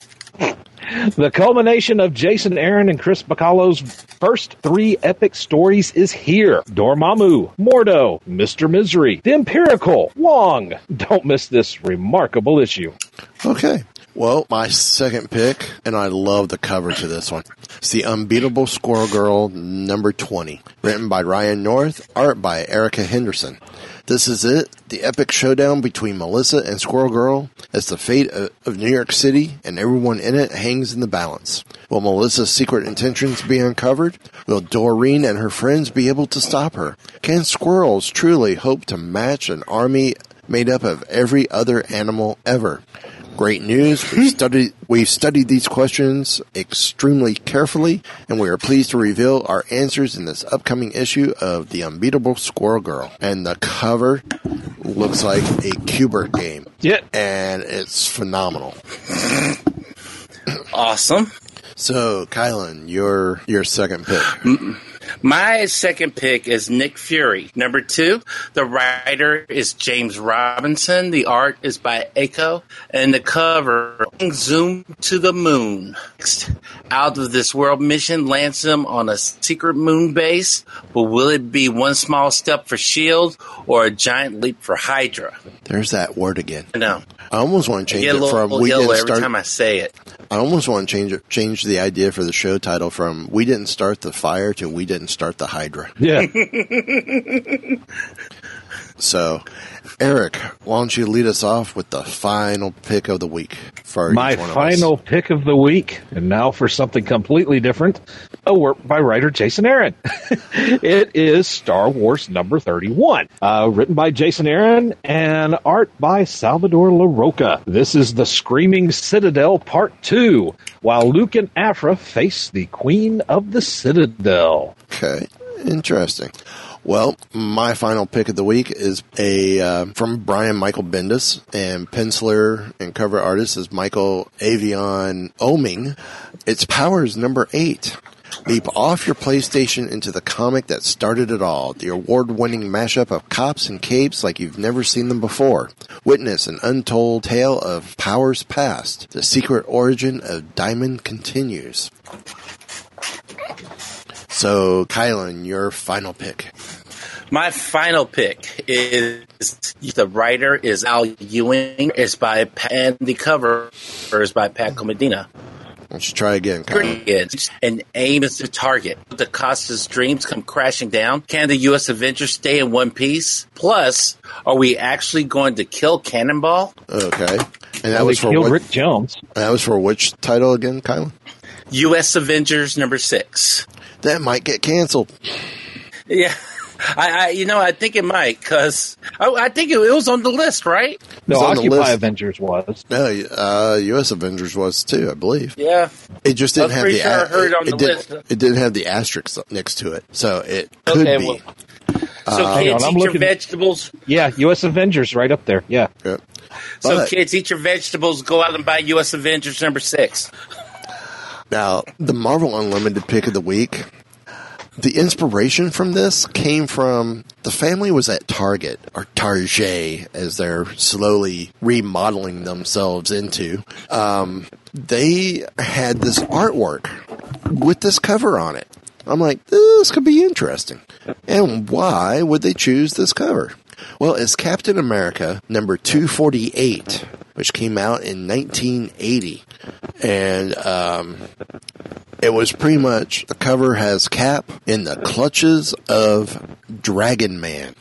The culmination of Jason Aaron and Chris Bachalo's first three epic stories is here. Dormammu, Mordo, Mr. Misery, The Empirikul, Wong. Don't miss this remarkable issue. Okay. Well, my second pick, and I love the cover to this one. It's the Unbeatable Squirrel Girl number 20, written by Ryan North, art by Erica Henderson. This is it, the epic showdown between Melissa and Squirrel Girl as the fate of, of New York City and everyone in it hangs in the balance. Will Melissa's secret intentions be uncovered? Will Doreen and her friends be able to stop her? Can squirrels truly hope to match an army made up of every other animal ever? Great news. We've studied, we've studied these questions extremely carefully, and we are pleased to reveal our answers in this upcoming issue of The Unbeatable Squirrel Girl. And the cover looks like a Q*bert game. Yeah. And it's phenomenal. Awesome. So, Kylan, your, your second pick. My second pick is Nick Fury. Number two, the writer is James Robinson. The art is by Echo. And the cover, Zoom to the Moon. Next, Out of this world mission lands them on a secret moon base. But will it be one small step for S.H.I.E.L.D. or a giant leap for Hydra? There's that word again. I know. I almost want to change it little from we didn't every start. time I say it. I almost want to change it, change the idea for the show title from "We didn't start the fire" to "We didn't start the Hydra." Yeah. So, Eric, why don't you lead us off with the final pick of the week for My each one of us? final pick of the week, and now for something completely different, a work by writer Jason Aaron. it is Star Wars number 31, uh, written by Jason Aaron and art by Salvador Larroca. This is the Screaming Citadel Part 2, while Luke and Aphra face the Queen of the Citadel. Okay, interesting. Well, my final pick of the week is a uh, from Brian Michael Bendis and penciler and cover artist is Michael Avon Oeming. Its powers number eight. Leap off your PlayStation into the comic that started it all, the award-winning mashup of cops and capes like you've never seen them before. Witness an untold tale of powers past. The secret origin of Diamond continues. So, Kylan, your final pick. My final pick is the writer is Al Ewing. It's by and the cover is by Paco Medina. Why don't try again, Pretty good. And aim is the target. The Costa's dreams come crashing down. Can the U.S. Avengers stay in one piece? Plus, are we actually going to kill Cannonball? Okay. And that Well, was for what, Rick Jones. that was for which title again, Kylan? U.S. Avengers number six. That might get canceled. Yeah. I, I you know, I think it might because I, I think it, it was on the list, right? No, It's on the Occupy list. Avengers was. No, uh, U.S. Avengers was too, I believe. Yeah. It just didn't have the sure I a- heard it on it, the didn't, list. it didn't have the asterisk next to it, so it could Okay, be. well, Uh, So hang kids on, I'm eat your vegetables. Yeah, U.S. Avengers right up there. Yeah. Yeah. So But- kids eat your vegetables. Go out and buy U.S. Avengers number six. Now, the Marvel Unlimited pick of the week. The inspiration from this came from the family was at Target or Target as they're slowly remodeling themselves into. Um, they had this artwork with this cover on it. I'm like, this could be interesting. And why would they choose this cover? Well, it's Captain America number 248, which came out in 1980. And um, it was pretty much the cover has Cap in the clutches of Dragon Man.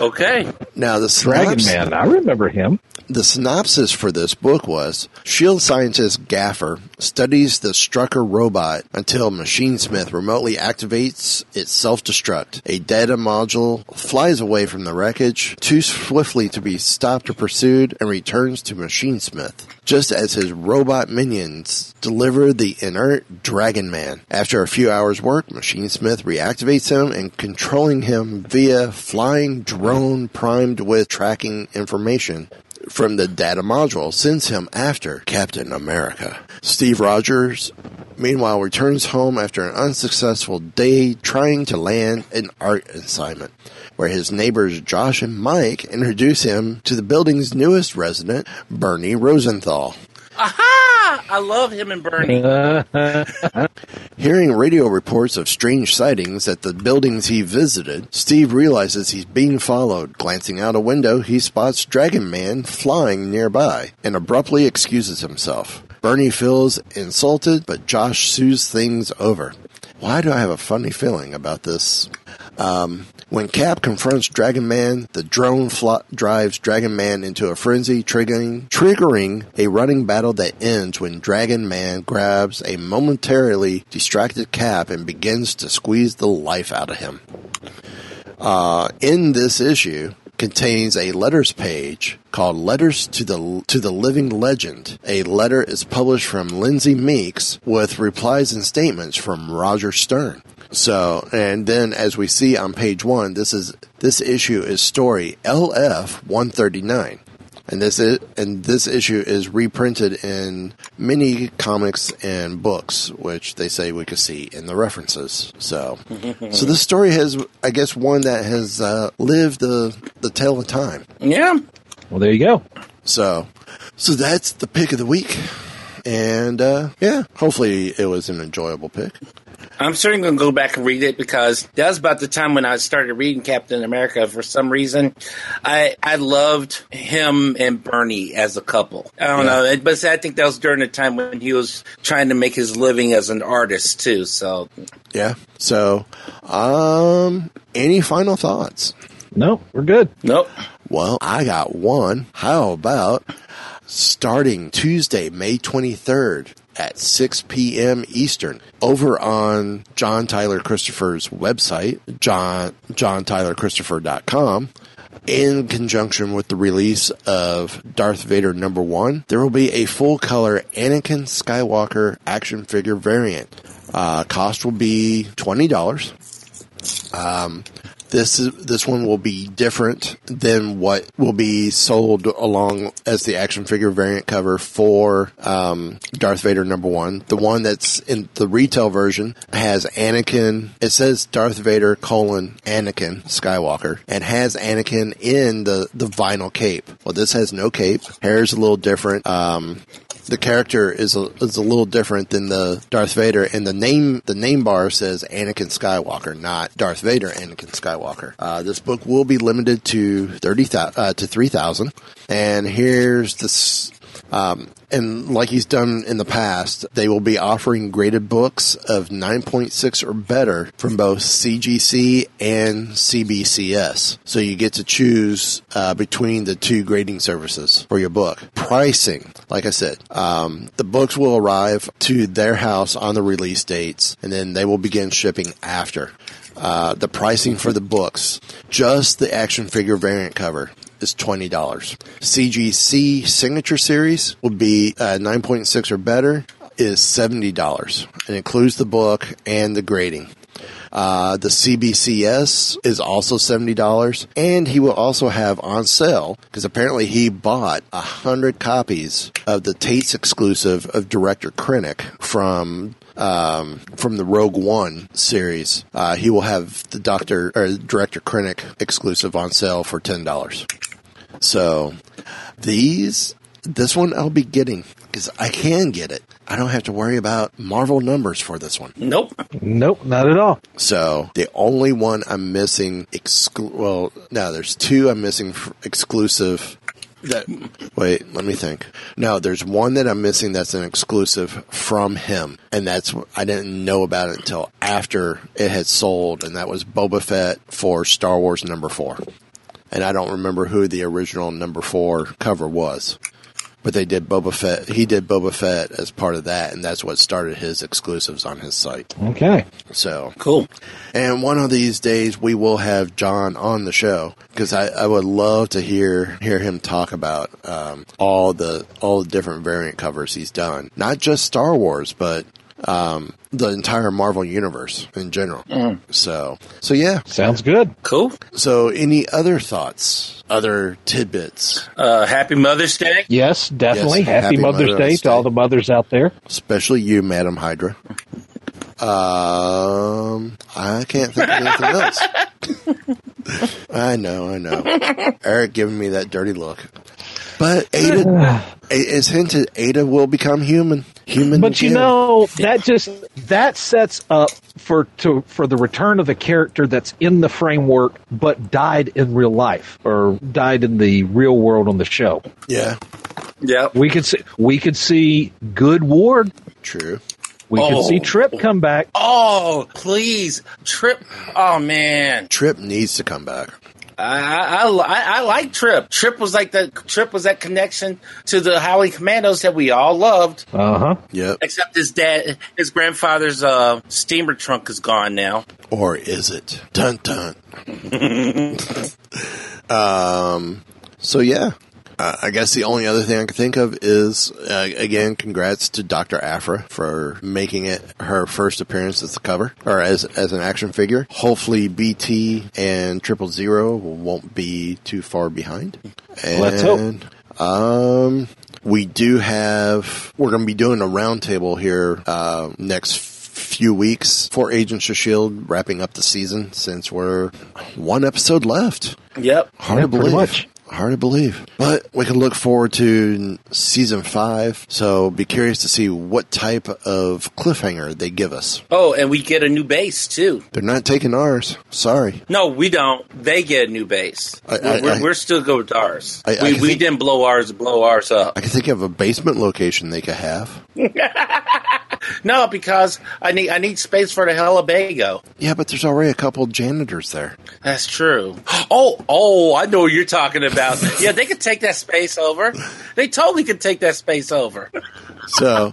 Okay. Now, the Dragon Man. I remember him. The synopsis for this book was SHIELD scientist Gaffer studies the Strucker robot until Machinesmith remotely activates its self destruct. A data module flies away from the wreckage too swiftly to be stopped or pursued and returns to Machinesmith. Just as his robot minions deliver the inert Dragon Man. After a few hours' work, Machinesmith reactivates him and controlling him via flying drone primed with tracking information from the data module sends him after Captain America. Steve Rogers meanwhile returns home after an unsuccessful day trying to land an art assignment, where his neighbors Josh and Mike introduce him to the building's newest resident, Bernie Rosenthal. Aha! I love him and Bernie. Hearing radio reports of strange sightings at the buildings he visited, Steve realizes he's being followed. Glancing out a window, he spots Dragon Man flying nearby and abruptly excuses himself. Bernie feels insulted, but Josh soothes things over. Why do I have a funny feeling about this? Um, when Cap confronts Dragon Man, the drone fl- drives Dragon Man into a frenzy, triggering triggering a running battle that ends when Dragon Man grabs a momentarily distracted Cap and begins to squeeze the life out of him. Uh, in this issue contains a letters page called Letters to the to the Living Legend. A letter is published from Lindsay Meeks with replies and statements from Roger Stern. So, and then as we see on page 1, this is this issue is story LF 139. And this is, and this issue is reprinted in many comics and books, which they say we could see in the references. So, so this story has, I guess, one that has uh, lived the the tale of time. Yeah. Well, there you go. So, so that's the pick of the week, and uh, yeah, hopefully it was an enjoyable pick. I'm certainly going to go back and read it because that was about the time when I started reading Captain America. For some reason, I I loved him and Bernie as a couple. I don't know, but I think that was during the time when he was trying to make his living as an artist too. So Yeah. So, um, any final thoughts? No, we're good. Nope. Well, I got one. How about starting Tuesday, May 23rd at 6 p.m. Eastern over on John Tyler Christopher's website, John, johntylerchristopher.com. In conjunction with the release of Darth Vader number one, there will be a full color Anakin Skywalker action figure variant. Uh, cost will be $20. Um, this is, this one will be different than what will be sold along as the action figure variant cover for um, Darth Vader number one. The one that's in the retail version has Anakin. It says Darth Vader colon Anakin Skywalker and has Anakin in the the vinyl cape. Well, this has no cape. Hair is a little different. Um, the character is a, is a little different than the Darth Vader, and the name the name bar says Anakin Skywalker, not Darth Vader. Anakin Skywalker. Uh, this book will be limited to thirty uh, to three thousand, and here's this. Um, and like he's done in the past, they will be offering graded books of 9.6 or better from both CGC and CBCS. So you get to choose uh, between the two grading services for your book. Pricing, like I said, um, the books will arrive to their house on the release dates, and then they will begin shipping after. Uh, the pricing for the books, just the action figure variant cover, is twenty dollars. CGC Signature Series will be uh, nine point six or better is seventy dollars. It includes the book and the grading. Uh, the CBCS is also seventy dollars, and he will also have on sale because apparently he bought a hundred copies of the Tate's exclusive of Director Krennic from um, from the Rogue One series. Uh, he will have the Doctor or Director Krennic exclusive on sale for ten dollars. So these, this one I'll be getting because I can get it. I don't have to worry about Marvel numbers for this one. Nope. Nope, not at all. So the only one I'm missing, exclu- well, no, there's two I'm missing f- exclusive. That wait, let me think. No, there's one that I'm missing that's an exclusive from him, and that's I didn't know about it until after it had sold, and that was Boba Fett for Star Wars number four. And I don't remember who the original number four cover was but they did Boba Fett. He did Boba Fett as part of that, and that's what started his exclusives on his site. Okay. So Cool. and one of these days we will have John on the show because I, I would love to hear hear him talk about um, all the all the different variant covers he's done, not just Star Wars, but um, the entire Marvel universe in general. Mm. So, so yeah, sounds good. Cool. So, any other thoughts, other tidbits? Uh, happy Mother's Day. Yes, definitely. Yes, happy, happy Mother's, Mother's Day, Day. to all the mothers out there. Especially you, Madam Hydra. Um, I can't think of anything else. I know, I know. Eric giving me that dirty look. But Aida, it's hinted Aida will become human. Human. But you again. know that just that sets up for to for the return of the character that's in the framework but died in real life or died in the real world on the show. Yeah. Yeah. We could see we could see Good Ward. True. We could Oh. see Trip come back. Oh, please, Trip. Oh man, Trip needs to come back. I I, I, I like Trip. Trip was like the Trip was that connection to the Howling Commandos that we all loved. Uh huh. Yep. Except his dad, his grandfather's uh, steamer trunk is gone now. Or is it? Dun dun. um. So yeah, uh, I guess the only other thing I can think of is uh, again, congrats to Doctor Aphra for making it her first appearance as the cover or as as an action figure. Hopefully, BT and Triple Zero won't be too far behind. And, Let's hope. Um, we do have. We're going to be doing a roundtable here uh, next few weeks for Agents of Shield, wrapping up the season since we're one episode left. Yep. Hard Yeah, to pretty believe. Hard to believe. But we can look forward to season five. So be curious to see what type of cliffhanger they give us. Oh, and we get a new base too. They're not taking ours. Sorry. No, we don't. They get a new base. I- I- we're, I- we're still going with ours. We, we think- didn't blow ours. Blow ours up. I can think of a basement location they could have. No, because I need I need space for the Helibago. Yeah, but there's already a couple janitors there. That's true. Oh, oh, I know what you're talking about. yeah, they could take that space over. They totally could take that space over. So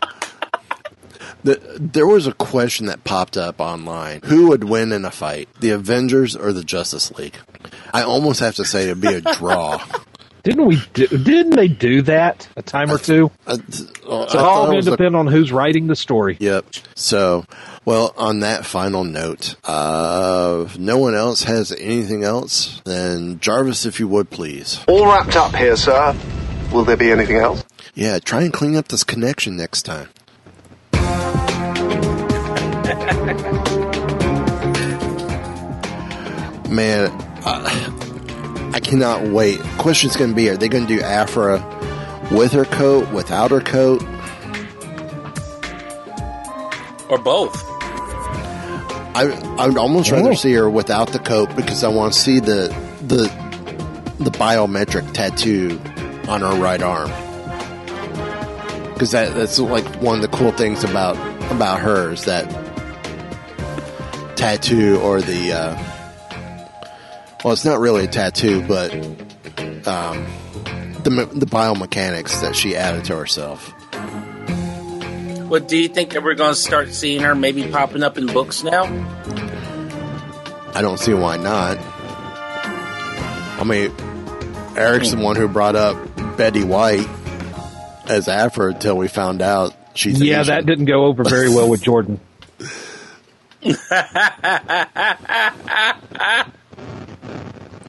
the, there was a question that popped up online. Who would win in a fight? The Avengers or the Justice League? I almost have to say it'd be a draw. Didn't we? Do, didn't they do that a time or two? I, I all thought it going was to a- depend on who's writing the story. Yep. So, well, on that final note, uh, if no one else has anything else, then Jarvis, if you would please. All wrapped up here, sir. Will there be anything else? Yeah, try and clean up this connection next time. Man, uh, I cannot wait. Question's going to be: Are they going to do Aphra with her coat, without her coat? Or both. I I would almost rather see her without the coat because I want to see the the the biometric tattoo on her right arm. Because that that's like one of the cool things about about her is that tattoo or the uh, well, it's not really a tattoo, but um, the the biomechanics that she added to herself. What do you think that we're going to start seeing her maybe popping up in books now? I don't see why not. I mean, Eric's the one who brought up Betty White as Aphra until we found out she's yeah, Asian. that didn't go over very well with Jordan.